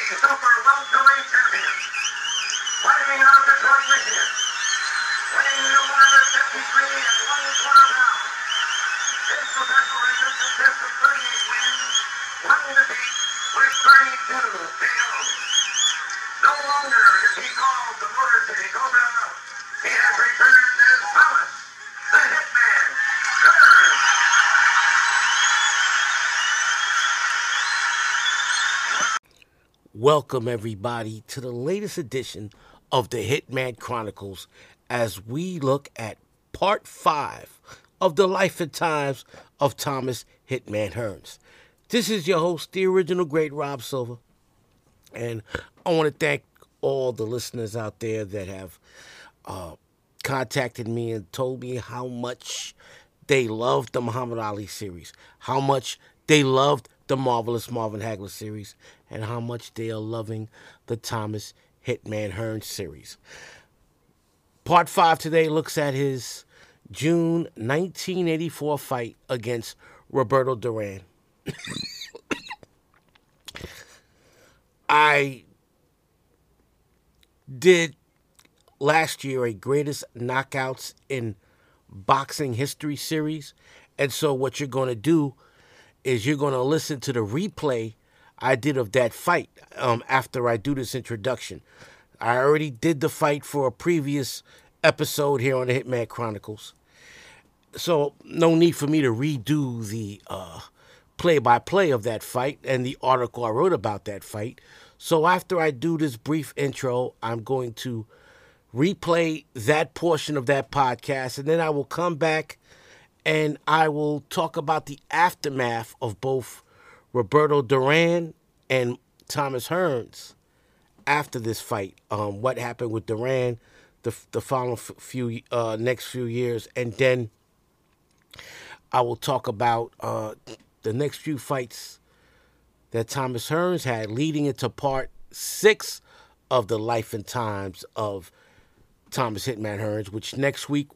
super welterweight champion, fighting out of Detroit, Michigan, weighing in 153 and one quarter pounds. His professional record consists of 38 wins, one defeat, with 32 KOs. No longer is he called the Motor City Cobra. He has returned as Thomas, the Hitman, Hearns. Welcome, everybody, to the latest edition of the Hitman Chronicles as we look at part five of the life and times of Thomas Hitman Hearns. This is your host, the original great Rob Silva, and I want to thank all the listeners out there that have uh, contacted me and told me how much they loved the Muhammad Ali series, how much they loved the marvelous Marvin Hagler series, and how much they are loving the Thomas Hitman Hearns series. Part five today looks at his June 1984 fight against Roberto Duran. I did last year a greatest knockouts in boxing history series. And so what you're going to do is you're going to listen to the replay I did of that fight um, after I do this introduction. I already did the fight for a previous episode here on the Hitman Chronicles. So no need for me to redo the play by play of that fight and the article I wrote about that fight. So after I do this brief intro, I'm going to replay that portion of that podcast and then I will come back and I will talk about the aftermath of both Roberto Duran and Thomas Hearns after this fight. Um, what happened with Duran the the following few uh, next few years, and then I will talk about uh, the next few fights that Thomas Hearns had, leading into part six of the life and times of Thomas Hitman Hearns, which next week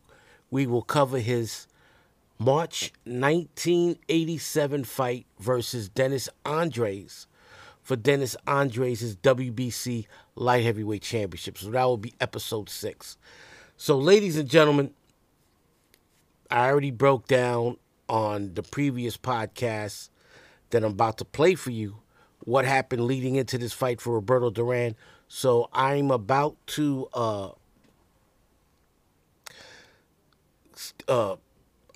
we will cover his March 1987 fight versus Dennis Andries for Dennis Andries' WBC Light Heavyweight Championship. So that will be episode six. So, ladies and gentlemen, I already broke down on the previous podcast that I'm about to play for you what happened leading into this fight for Roberto Duran. So I'm about to uh uh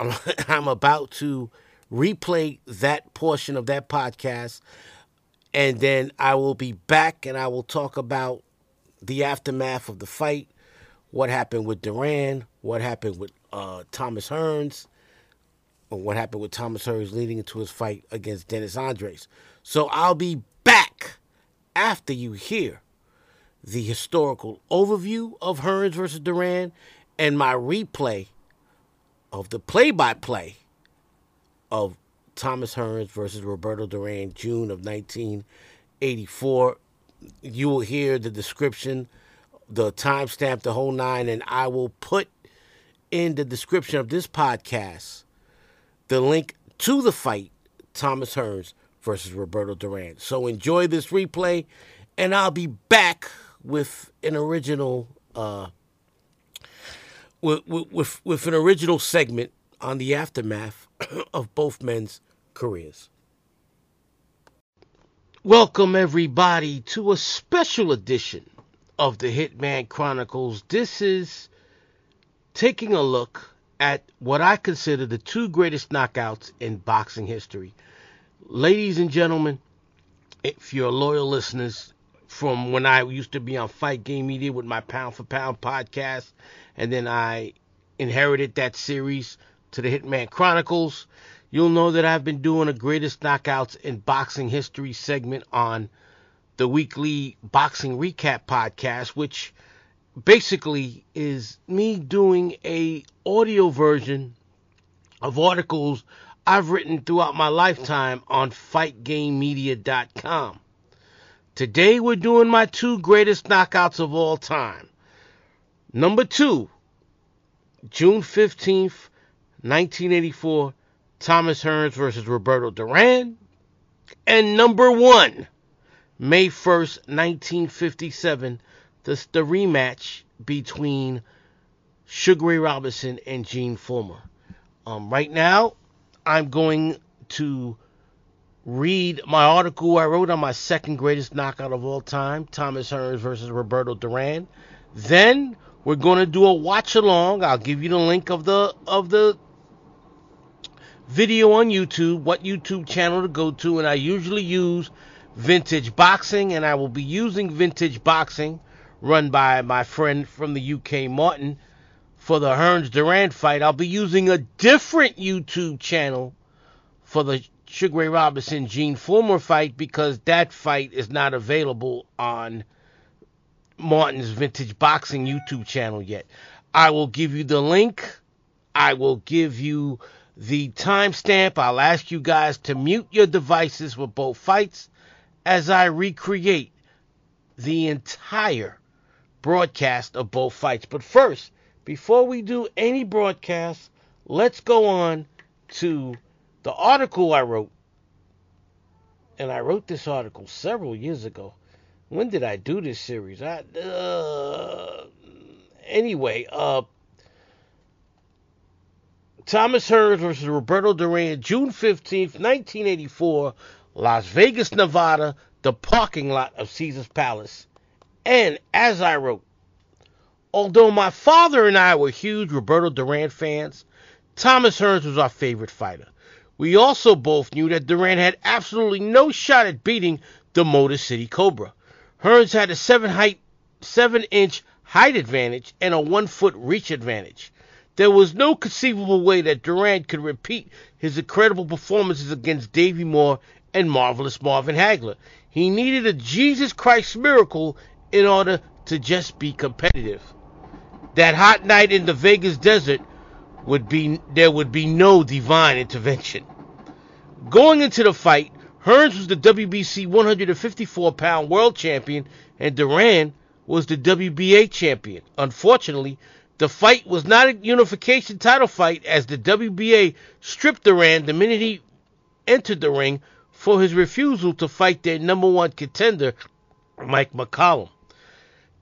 I'm, about to replay that portion of that podcast and then I will be back and I will talk about the aftermath of the fight, what happened with Duran, what happened with uh, Thomas Hearns, or what happened with Thomas Hearns leading into his fight against Dennis Andries. So I'll be back after you hear the historical overview of Hearns versus Duran and my replay of the play-by-play of Thomas Hearns versus Roberto Duran, June of 1984. You will hear the description, the timestamp, the whole nine, and I will put in the description of this podcast the link to the fight, Thomas Hearns versus Roberto Duran. So enjoy this replay, and I'll be back with an original, uh, with, with, with an original segment on the aftermath of both men's careers. Welcome, everybody, to a special edition of the Hitman Chronicles. This is taking a look at what I consider the two greatest knockouts in boxing history. Ladies and gentlemen, if you're loyal listeners from when I used to be on Fight Game Media with my Pound for Pound podcast, and then I inherited that series to the Hitman Chronicles, you'll know that I've been doing a greatest knockouts in boxing history segment on the weekly boxing recap podcast, which basically is me doing a audio version of articles I've written throughout my lifetime on fightgamemedia.com. Today we're doing my two greatest knockouts of all time. Number two, June 15th, 1984, Thomas Hearns versus Roberto Duran. And number one, May 1st, 1957, the, the rematch between Sugar Ray Robinson and Gene Fullmer. Um, right now, I'm going to read my article I wrote on my second greatest knockout of all time, Thomas Hearns versus Roberto Duran. Then we're going to do a watch along. I'll give you the link of the of the video on YouTube, what YouTube channel to go to, and I usually use Vintage Boxing, and I will be using Vintage Boxing, run by my friend from the UK, Martin, for the Hearns Duran fight. I'll be using a different YouTube channel for the Sugar Ray Robinson Gene Fullmer fight because that fight is not available on Martin's Vintage Boxing YouTube channel yet. I will give you the link. I will give you the timestamp. I'll ask you guys to mute your devices with both fights as I recreate the entire broadcast of both fights. But first, before we do any broadcast, let's go on to the article I wrote. And I wrote this article several years ago. When did I do this series? I, uh, anyway, uh, Thomas Hearns versus Roberto Duran, June 15th, 1984, Las Vegas, Nevada, the parking lot of Caesar's Palace. And as I wrote, although my father and I were huge Roberto Duran fans, Thomas Hearns was our favorite fighter. We also both knew that Duran had absolutely no shot at beating the Motor City Cobra. Hearns had a seven height, seven inch height advantage and a one foot reach advantage. There was no conceivable way that Duran could repeat his incredible performances against Davey Moore and Marvelous Marvin Hagler. He needed a Jesus Christ miracle in order to just be competitive. That hot night in the Vegas desert would be there would be no divine intervention. Going into the fight, Hearns was the WBC 154 pound world champion and Duran was the WBA champion. Unfortunately, the fight was not a unification title fight as the WBA stripped Duran the minute he entered the ring for his refusal to fight their number one contender, Mike McCallum.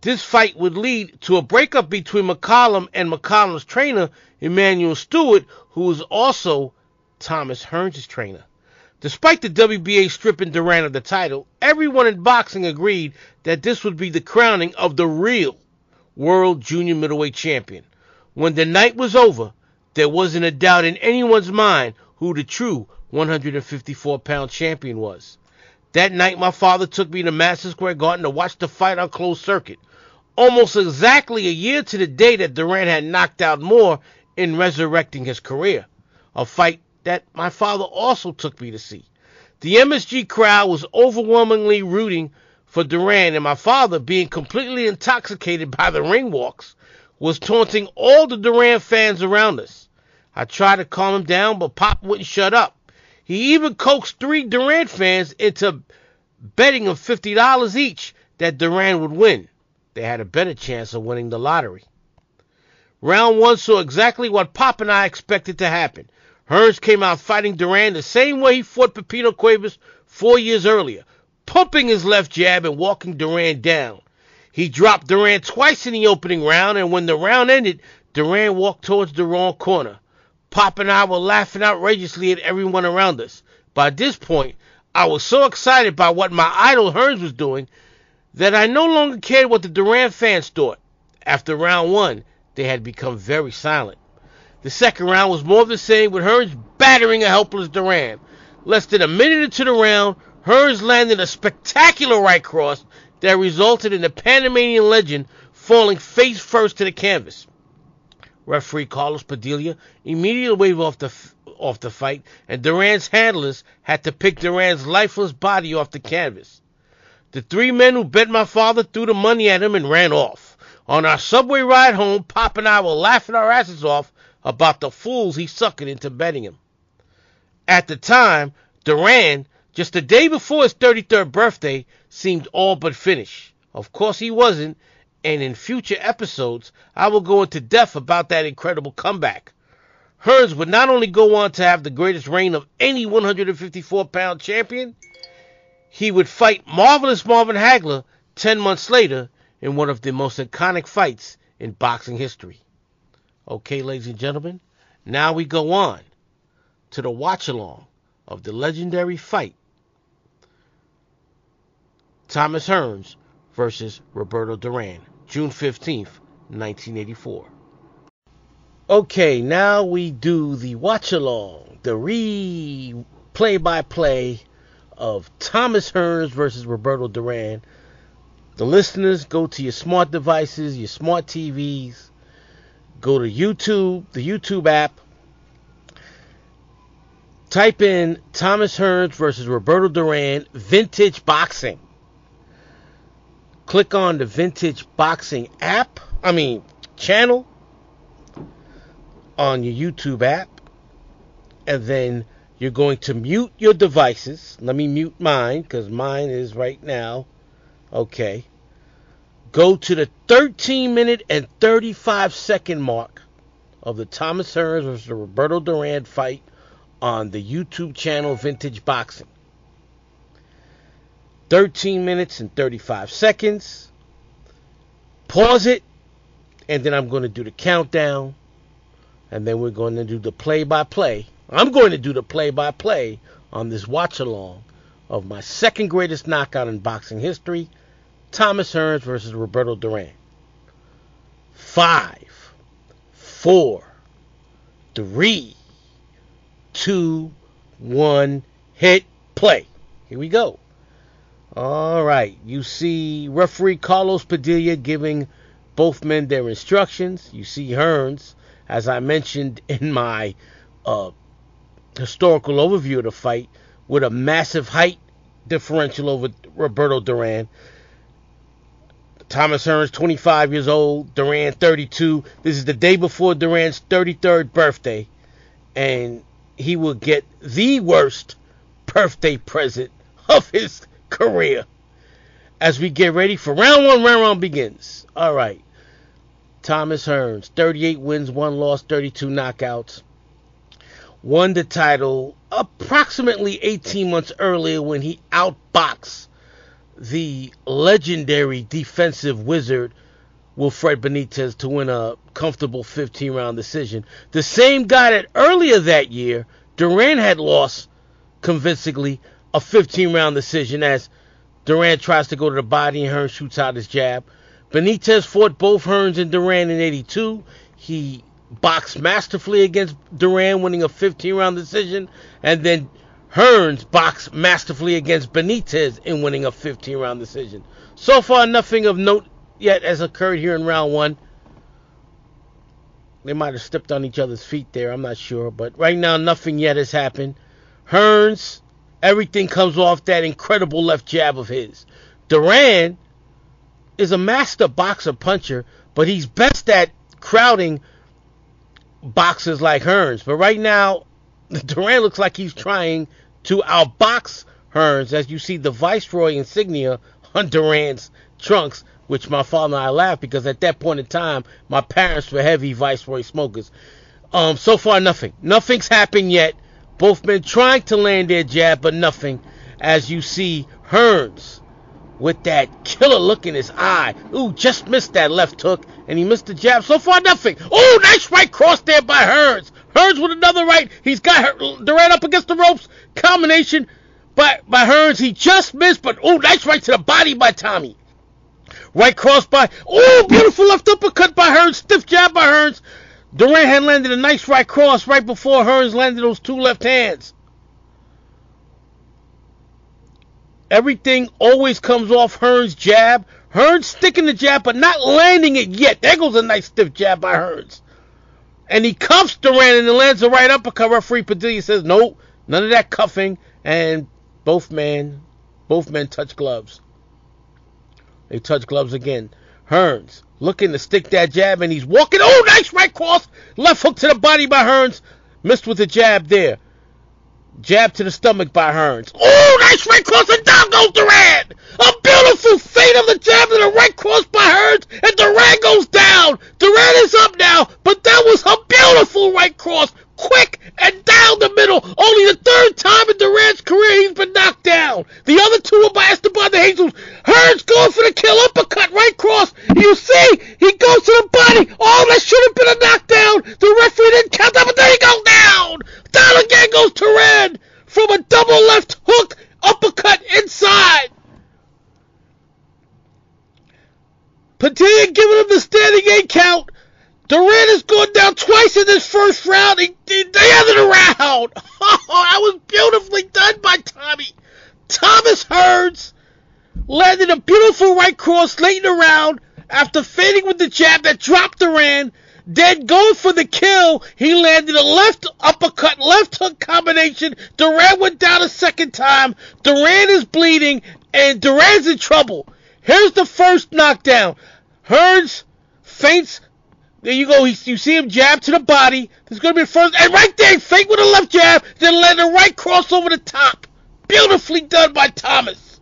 This fight would lead to a breakup between McCallum and McCallum's trainer, Emanuel Steward, who was also Thomas Hearns' trainer. Despite the WBA stripping Duran of the title, everyone in boxing agreed that this would be the crowning of the real world junior middleweight champion. When the night was over, there wasn't a doubt in anyone's mind who the true 154 pound champion was. That night, my father took me to Madison Square Garden to watch the fight on closed circuit. Almost exactly a year to the day that Duran had knocked out Moore in resurrecting his career. A fight that my father also took me to see. The MSG crowd was overwhelmingly rooting for Duran, and my father, being completely intoxicated by the ring walks, was taunting all the Duran fans around us. I tried to calm him down, but Pop wouldn't shut up. He even coaxed three Duran fans into betting them $50 each that Duran would win. They had a better chance of winning the lottery. Round one saw exactly what Pop and I expected to happen. Hearns came out fighting Duran the same way he fought Pipino Cuevas four years earlier, pumping his left jab and walking Duran down. He dropped Duran twice in the opening round, and when the round ended, Duran walked towards the wrong corner. Pop and I were laughing outrageously at everyone around us. By this point, I was so excited by what my idol Hearns was doing that I no longer cared what the Duran fans thought. After round one, they had become very silent. The second round was more of the same, with Hearns battering a helpless Duran. Less than a minute into the round, Hearns landed a spectacular right cross that resulted in the Panamanian legend falling face first to the canvas. Referee Carlos Padilla immediately waved off the off the fight, and Duran's handlers had to pick Duran's lifeless body off the canvas. The three men who bet my father threw the money at him and ran off. On our subway ride home, Pop and I were laughing our asses off about the fools he suckered into betting him. At the time, Duran, just the day before his 33rd birthday, seemed all but finished. Of course he wasn't, and in future episodes, I will go into depth about that incredible comeback. Hearns would not only go on to have the greatest reign of any 154 pound champion, he would fight Marvelous Marvin Hagler 10 months later in one of the most iconic fights in boxing history. Okay, ladies and gentlemen, now we go on to the watch along of the legendary fight Thomas Hearns versus Roberto Duran, June 15th, 1984. Okay, now we do the watch along, the re play by play of Thomas Hearns versus Roberto Duran. The listeners go to your smart devices, your smart TVs, go to YouTube, the YouTube app, type in Thomas Hearns versus Roberto Duran Vintage Boxing. Click on the Vintage Boxing app, I mean, channel on your YouTube app, and then you're going to mute your devices. Let me mute mine because mine is right now. Okay. Go to the 13 minute and 35 second mark of the Thomas Hearns versus Roberto Duran fight on the YouTube channel Vintage Boxing. 13 minutes and 35 seconds. Pause it, and then I'm going to do the countdown, and then we're going to do the play by play I'm going to do the play by play on this watch along of my second greatest knockout in boxing history Thomas Hearns versus Roberto Duran. Five, four, three, two, one, hit play. Here we go. All right, you see referee Carlos Padilla giving both men their instructions. You see Hearns, as I mentioned in my uh, historical overview of the fight with a massive height differential over Roberto Duran. Thomas Hearns, 25 years old, Duran, 32. This is the day before Duran's 33rd birthday, and he will get the worst birthday present of his career as we get ready for round one. Round one begins. All right. Thomas Hearns, 38 wins, 1 loss, 32 knockouts won the title approximately 18 months earlier when he outboxed the legendary defensive wizard Wilfred Benitez to win a comfortable 15 round decision. The same guy that earlier that year Duran had lost convincingly a 15 round decision as Duran tries to go to the body and Hearns shoots out his jab. Benitez fought both Hearns and Duran in 82. He boxed masterfully against Duran, winning a 15 round decision, and then Hearns boxed masterfully against Benitez in winning a 15 round decision. So far, nothing of note yet has occurred here in round one. They might have stepped on each other's feet there, I'm not sure. But right now, nothing yet has happened. Hearns, everything comes off that incredible left jab of his. Duran is a master boxer puncher, but he's best at crowding boxers like Hearns. But right now, Duran looks like he's trying to outbox Hearns, as you see the Viceroy insignia on Duran's trunks, which my father and I laughed because at that point in time, my parents were heavy Viceroy smokers. Um, so far, nothing. Nothing's happened yet. Both men trying to land their jab, but nothing. As you see, Hearns with that killer look in his eye. Ooh, just missed that left hook, and he missed the jab. So far, nothing. Oh, nice right cross there by Hearns. Hearns with another right. He's got Duran up against the ropes. Combination by, by Hearns. He just missed, but oh, nice right to the body by Tommy. Right cross by. Oh, beautiful left uppercut by Hearns. Stiff jab by Hearns. Duran had landed a nice right cross right before Hearns landed those two left hands. Everything always comes off Hearns' jab. Hearns sticking the jab, but not landing it yet. There goes a nice stiff jab by Hearns. And he cuffs Duran and lands a right uppercut. Referee Padilla says, nope, none of that cuffing. And both men, both men touch gloves. They touch gloves again. Hearns looking to stick that jab, and he's walking. Oh, nice right cross. Left hook to the body by Hearns. Missed with the jab there. Jab to the stomach by Hearns. Oh, nice right cross and down goes Duran. A beautiful fade of the jab to the right cross by Hearns and Duran goes down. Duran is up now, but that was a beautiful right cross. Quick and down the middle. Only the third time in Duran's career he's been knocked down. The other two are Padilla giving him the standing eight count. Duran has gone down twice in this first round. He, he, the end of the round. Oh, that was beautifully done by Tommy. Thomas Hearns landed a beautiful right cross late in the round after fading with the jab that dropped Duran. Then going for the kill, he landed a left uppercut, left hook combination. Duran went down a second time. Duran is bleeding, and Duran's in trouble. Here's the first knockdown. Hearns feints. There you go. He, you see him jab to the body. There's going to be the first. And right there, fake with a left jab. Then land the right cross over the top. Beautifully done by Thomas.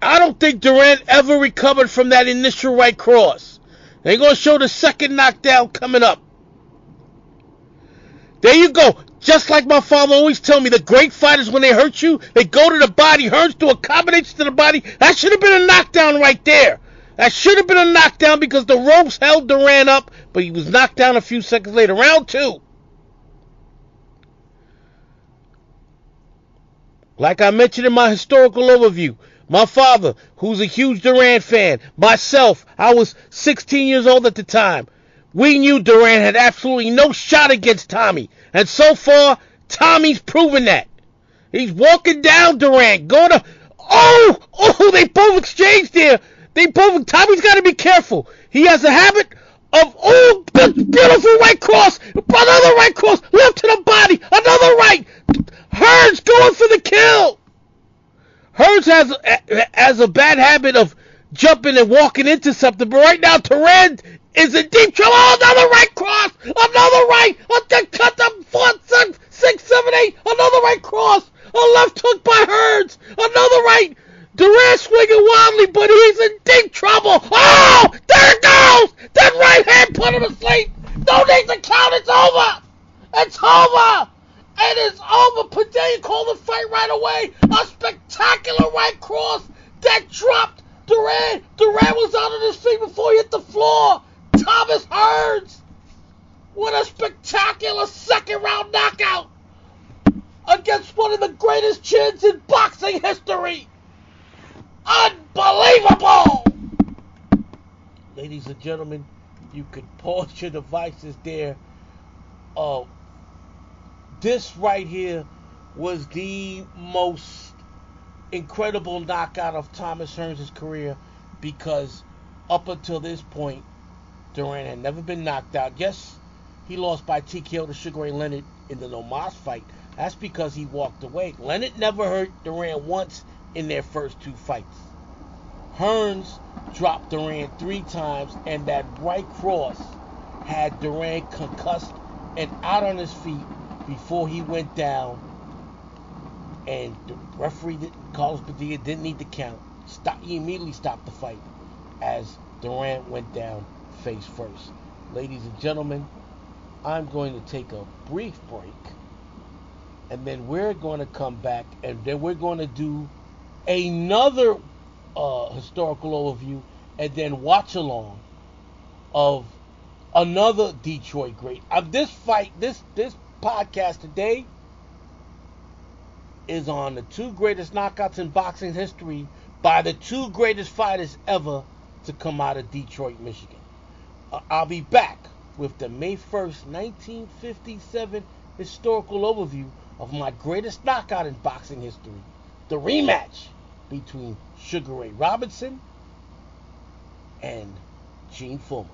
I don't think Duran ever recovered from that initial right cross. They're going to show the second knockdown coming up. There you go. Just like my father always tell me, the great fighters, when they hurt you, they go to the body. Hurts do a combination to the body. That should have been a knockdown right there. That should have been a knockdown because the ropes held Duran up, but he was knocked down a few seconds later. Round two. Like I mentioned in my historical overview, my father, who's a huge Duran fan, myself, I was 16 years old at the time. We knew Duran had absolutely no shot against Tommy. And so far, Tommy's proven that. He's walking down Duran, going to. Oh! Oh, they both exchanged there. They both. Tommy's got to be careful. He has a habit of. Oh, beautiful right cross. Another right cross. Left to the body. Another right. Hearns going for the kill. Hearns has, has a bad habit of jumping and walking into something, but right now, Duran is in deep trouble. Oh, another right cross. Another right. Cut them four, six, six, seven, eight. Another right cross. A left hook by Hearns. Another right. Duran swinging wildly, but he's in deep trouble. Oh, there it goes. That right hand put him to sleep. No need to count. It's over. It's over. It's over. Padilla called the fight right away. A spectacular right cross that dropped Duran. Duran was out of his feet before he hit the floor. Thomas Hearns with a spectacular second round knockout against one of the greatest chins in boxing history. Unbelievable! Ladies and gentlemen, you can pause your devices there. Uh, this right here was the most incredible knockout of Thomas Hearns' career because up until this point, Duran had never been knocked out. Yes, he lost by TKO to Sugar Ray Leonard in the Nomas fight. That's because he walked away. Leonard never hurt Duran once in their first two fights. Hearns dropped Duran three times, and that right cross had Duran concussed and out on his feet before he went down. And the referee, Carlos Padilla, didn't need to count. Stop, he immediately stopped the fight as Duran went down face first. Ladies and gentlemen, I'm going to take a brief break. And then we're going to come back and then we're going to do another uh, historical overview and then watch along of another Detroit great. Of this fight, this this podcast today is on the two greatest knockouts in boxing history by the two greatest fighters ever to come out of Detroit, Michigan. I'll be back with the May 1st, 1957 historical overview of my greatest knockout in boxing history, the rematch between Sugar Ray Robinson and Gene Fullmer.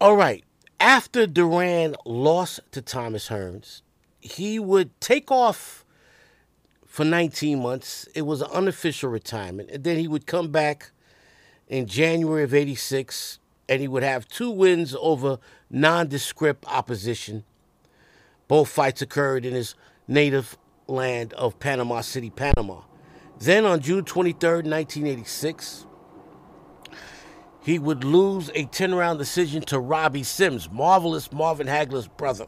All right, after Duran lost to Thomas Hearns, he would take off for 19 months. It was an unofficial retirement. And then he would come back in January of 86 and he would have two wins over nondescript opposition. Both fights occurred in his native land of Panama City, Panama. Then on June 23rd, 1986, he would lose a 10 round decision to Robbie Sims, marvelous Marvin Hagler's brother.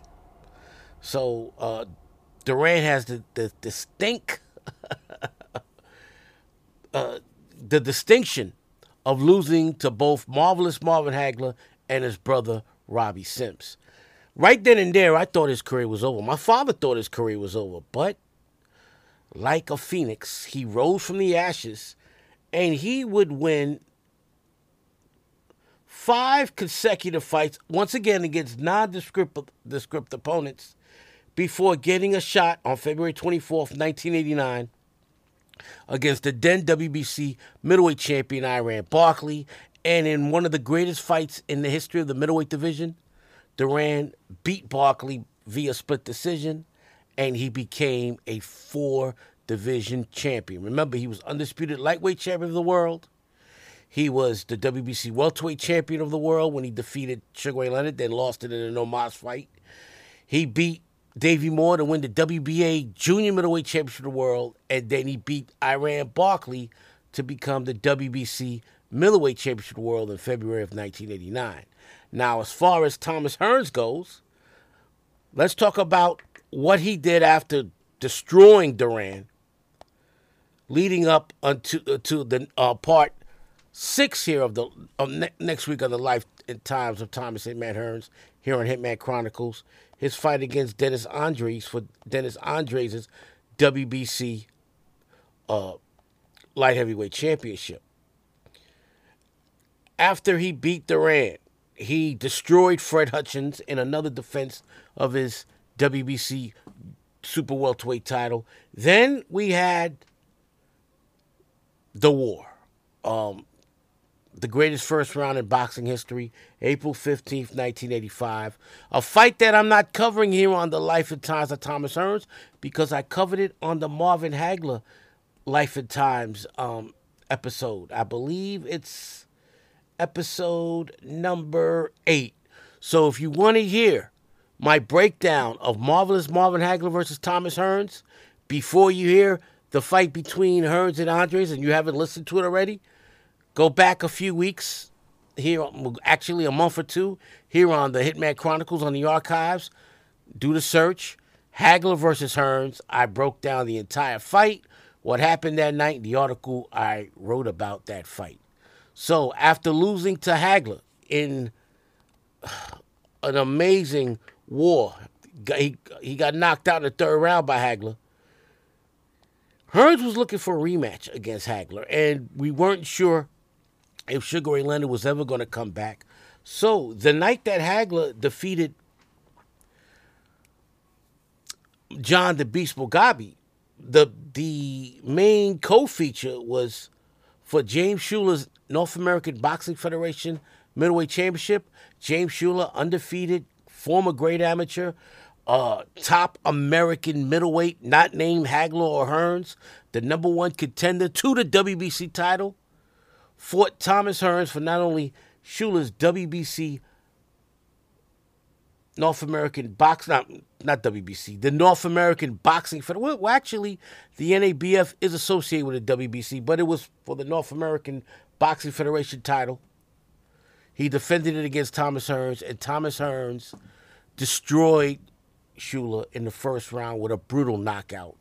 So uh, has the, the distinct, uh, the distinction of losing to both marvelous Marvin Hagler and his brother Robbie Sims. Right then and there, I thought his career was over. My father thought his career was over, but like a phoenix. He rose from the ashes and he would win five consecutive fights, once again against nondescript opponents, before getting a shot on February 24th, 1989, against the then WBC middleweight champion Iran Barkley. And in one of the greatest fights in the history of the middleweight division, Duran beat Barkley via split decision, and he became a four division champion. Remember, he was undisputed lightweight champion of the world. He was the WBC welterweight champion of the world when he defeated Sugar Ray Leonard, then lost it in a no mas fight. He beat Davey Moore to win the WBA junior middleweight championship of the world, and then he beat Iran Barkley to become the WBC middleweight championship of the world in February of 1989. Now, as far as Thomas Hearns goes, let's talk about what he did after destroying Duran leading up unto uh, to the uh, part six here of the of ne- next week of the life and times of Thomas Hitman Hearns here on Hitman Chronicles. His fight against Dennis Andries for Dennis Andries' WBC uh, light heavyweight championship. After he beat Duran, he destroyed Fred Hutchings in another defense of his WBC super welterweight title. Then we had the war. Um, the greatest first round in boxing history, April 15th, 1985. A fight that I'm not covering here on the Life and Times of Thomas Hearns because I covered it on the Marvin Hagler Life and Times um, episode. I believe it's episode number eight. So if you want to hear my breakdown of Marvelous Marvin Hagler versus Thomas Hearns before you hear the fight between Hearns and Andries, and you haven't listened to it already, go back a few weeks here, actually a month or two, here on the Hitman Chronicles on the archives. Do the search. Hagler versus Hearns. I broke down the entire fight, what happened that night, the article I wrote about that fight. So after losing to Hagler in an amazing war, he, he got knocked out in the third round by Hagler. Hearns was looking for a rematch against Hagler, and we weren't sure if Sugar Ray Leonard was ever going to come back. So the night that Hagler defeated John the Beast Mugabi, the the main co-feature was for James Shuler's North American Boxing Federation middleweight championship. James Shuler, undefeated, former great amateur, uh, top American middleweight, not named Hagler or Hearns, the number one contender to the WBC title, fought Thomas Hearns for not only Shuler's WBC North American box not not WBC, the North American Boxing Federation. Well, actually, the NABF is associated with the WBC, but it was for the North American Boxing Federation title. He defended it against Thomas Hearns, and Thomas Hearns destroyed Shuler in the first round with a brutal knockout.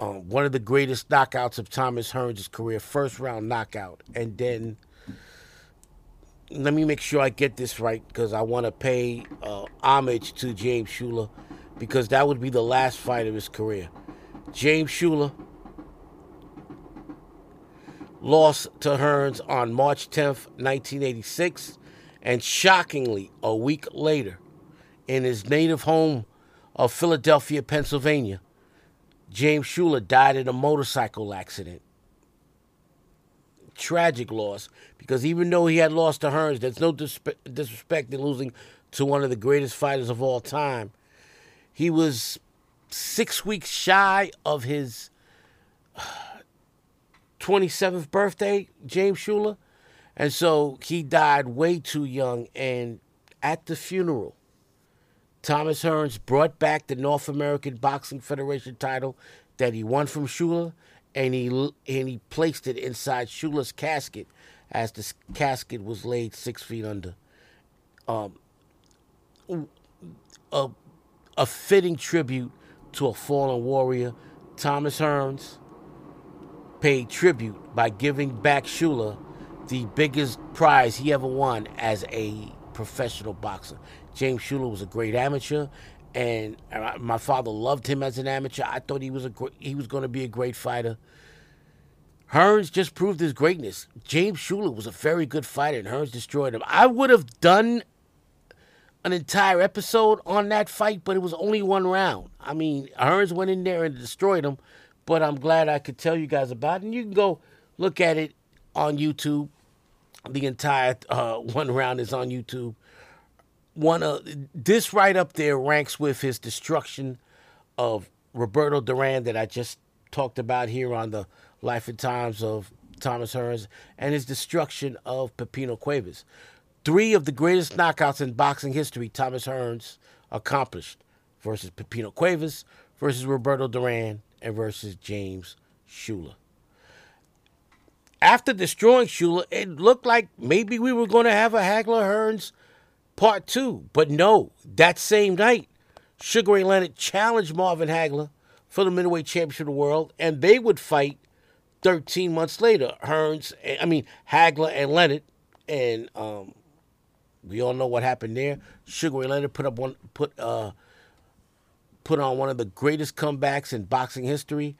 Um, one of the greatest knockouts of Thomas Hearns' career, first round knockout. And then, let me make sure I get this right because I want to pay uh, homage to James Shuler because that would be the last fight of his career. James Shuler lost to Hearns on March 10th, 1986, and shockingly, a week later, in his native home of Philadelphia, Pennsylvania, James Shuler died in a motorcycle accident. Tragic loss because even though he had lost to Hearns, there's no disrespect in losing to one of the greatest fighters of all time. He was six weeks shy of his 27th birthday, James Shuler. And so he died way too young. And at the funeral, Thomas Hearns brought back the North American Boxing Federation title that he won from Shuler, and he and he placed it inside Shuler's casket as the casket was laid six feet under. Um, a, a fitting tribute to a fallen warrior, Thomas Hearns paid tribute by giving back Shuler the biggest prize he ever won as a professional boxer. James Shuler was a great amateur, and my father loved him as an amateur. I thought he was a he was going to be a great fighter. Hearns just proved his greatness. James Shuler was a very good fighter, and Hearns destroyed him. I would have done an entire episode on that fight, but it was only one round. I mean, Hearns went in there and destroyed him, but I'm glad I could tell you guys about it. And you can go look at it on YouTube. The entire uh, one round is on YouTube. One of this right up there ranks with his destruction of Roberto Duran that I just talked about here on the Life and Times of Thomas Hearns, and his destruction of Pipino Cuevas. Three of the greatest knockouts in boxing history Thomas Hearns accomplished versus Pipino Cuevas, versus Roberto Duran, and versus James Shuler. After destroying Shuler, it looked like maybe we were going to have a Hagler Hearns part two. But no, that same night, Sugar Ray Leonard challenged Marvin Hagler for the middleweight championship of the world, and they would fight 13 months later. Hearns, I mean, Hagler and Leonard, and um, we all know what happened there. Sugar Ray Leonard put up one, put uh, put on one of the greatest comebacks in boxing history.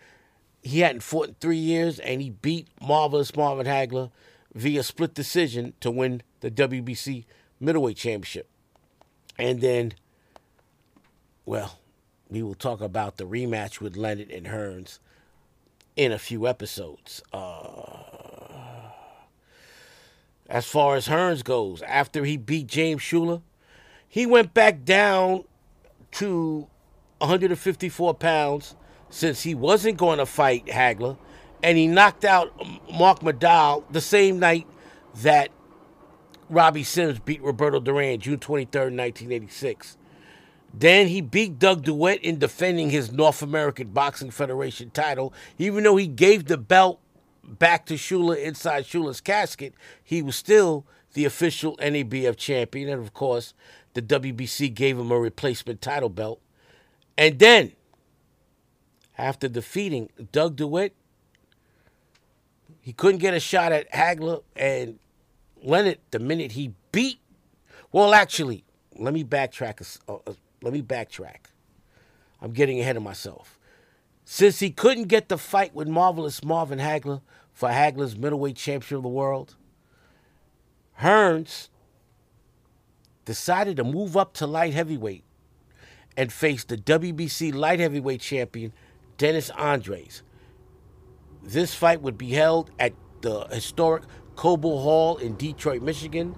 He hadn't fought in three years, and he beat marvelous Marvin Hagler via split decision to win the WBC middleweight championship. And then, well, we will talk about the rematch with Leonard and Hearns in a few episodes. Uh, as far as Hearns goes, after he beat James Shuler, he went back down to 154 pounds since he wasn't going to fight Hagler, and he knocked out Mark Medal the same night that Robbie Sims beat Roberto Duran, June 23rd, 1986. Then he beat Doug DeWitt in defending his North American Boxing Federation title. Even though he gave the belt back to Shuler inside Shuler's casket, he was still the official NABF champion. And of course, the WBC gave him a replacement title belt. And then, after defeating Doug DeWitt, he couldn't get a shot at Hagler and Leonard the minute he beat. Well, actually, let me backtrack. Uh, let me backtrack. I'm getting ahead of myself. Since he couldn't get the fight with marvelous Marvin Hagler for Hagler's middleweight championship of the world, Hearns decided to move up to light heavyweight and face the WBC light heavyweight champion Dennis Andries. This fight would be held at the historic Cobo Hall in Detroit, Michigan,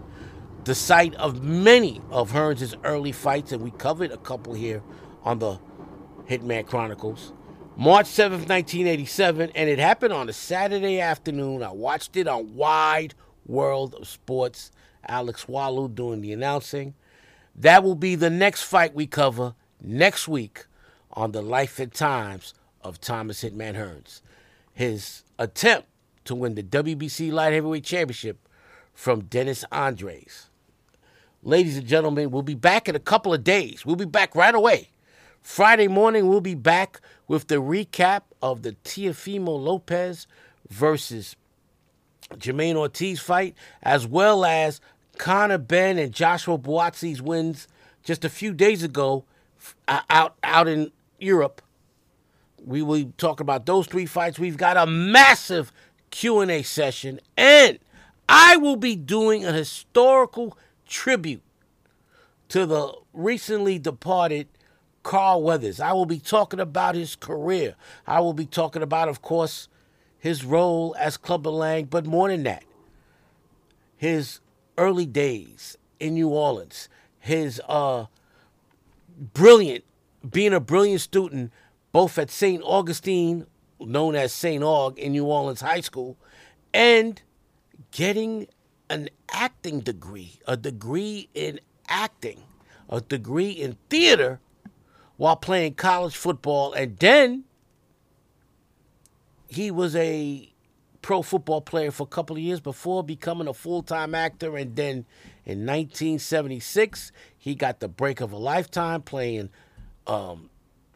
the site of many of Hearns' early fights, and we covered a couple here on the Hitman Chronicles. March 7th, 1987, and it happened on a Saturday afternoon. I watched it on Wide World of Sports. Alex Wallau doing the announcing. That will be the next fight we cover next week on the Life and Times of Thomas Hitman Hearns. His attempt to win the WBC Light Heavyweight Championship from Dennis Andries. Ladies and gentlemen, we'll be back in a couple of days. We'll be back right away. Friday morning, we'll be back with the recap of the Teofimo Lopez versus Jamaine Ortiz fight, as well as Conor Benn and Joshua Buatsi's wins just a few days ago uh, out out in Europe. We will talk about those three fights. We've got a massive Q&A session and I will be doing a historical tribute to the recently departed Carl Weathers. I will be talking about his career. I will be talking about, of course, his role as Clubber Lang, but more than that, his early days in New Orleans, his uh, brilliant, being a brilliant student both at St. Augustine, known as St. Aug in New Orleans High School, and getting an acting degree, a degree in acting, a degree in theater while playing college football. And then he was a pro football player for a couple of years before becoming a full time actor. And then in 1976, he got the break of a lifetime playing. Um,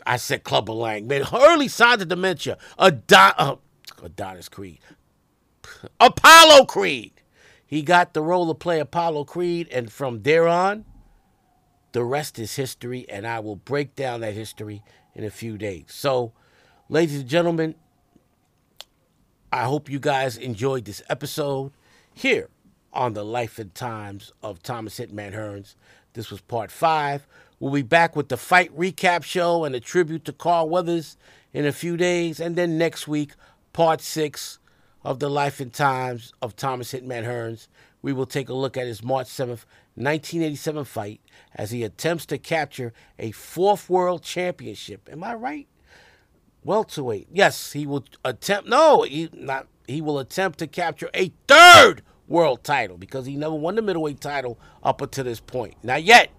I said Clubber Lang, man. Early signs of dementia. Adon- uh, Adonis Creed. Apollo Creed. He got the role to play Apollo Creed, and from there on, the rest is history, and I will break down that history in a few days. So, ladies and gentlemen, I hope you guys enjoyed this episode here on the life and times of Thomas Hitman Hearns. This was part five. We'll be back with the fight recap show and a tribute to Carl Weathers in a few days. And then next week, part six of the life and times of Thomas Hitman Hearns. We will take a look at his March 7th, 1987 fight as he attempts to capture a fourth world championship. Am I right? Welterweight. Yes, he will attempt. No, he not. He will attempt to capture a third world title because he never won the middleweight title up until this point. Not yet.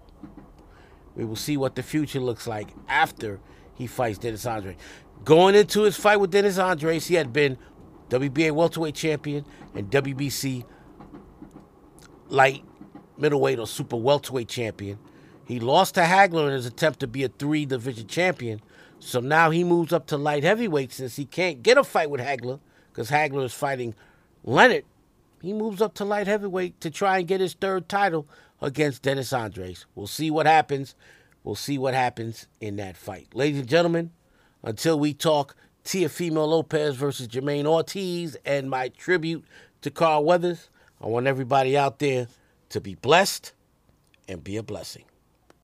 We will see what the future looks like after he fights Dennis Andre. Going into his fight with Dennis Andries, he had been WBA welterweight champion and WBC light middleweight or super welterweight champion. He lost to Hagler in his attempt to be a three division champion. So now he moves up to light heavyweight since he can't get a fight with Hagler because Hagler is fighting Leonard. He moves up to light heavyweight to try and get his third title against Dennis Andries. We'll see what happens. We'll see what happens in that fight. Ladies and gentlemen, until we talk Teofimo Lopez versus Jamaine Ortiz and my tribute to Carl Weathers, I want everybody out there to be blessed and be a blessing.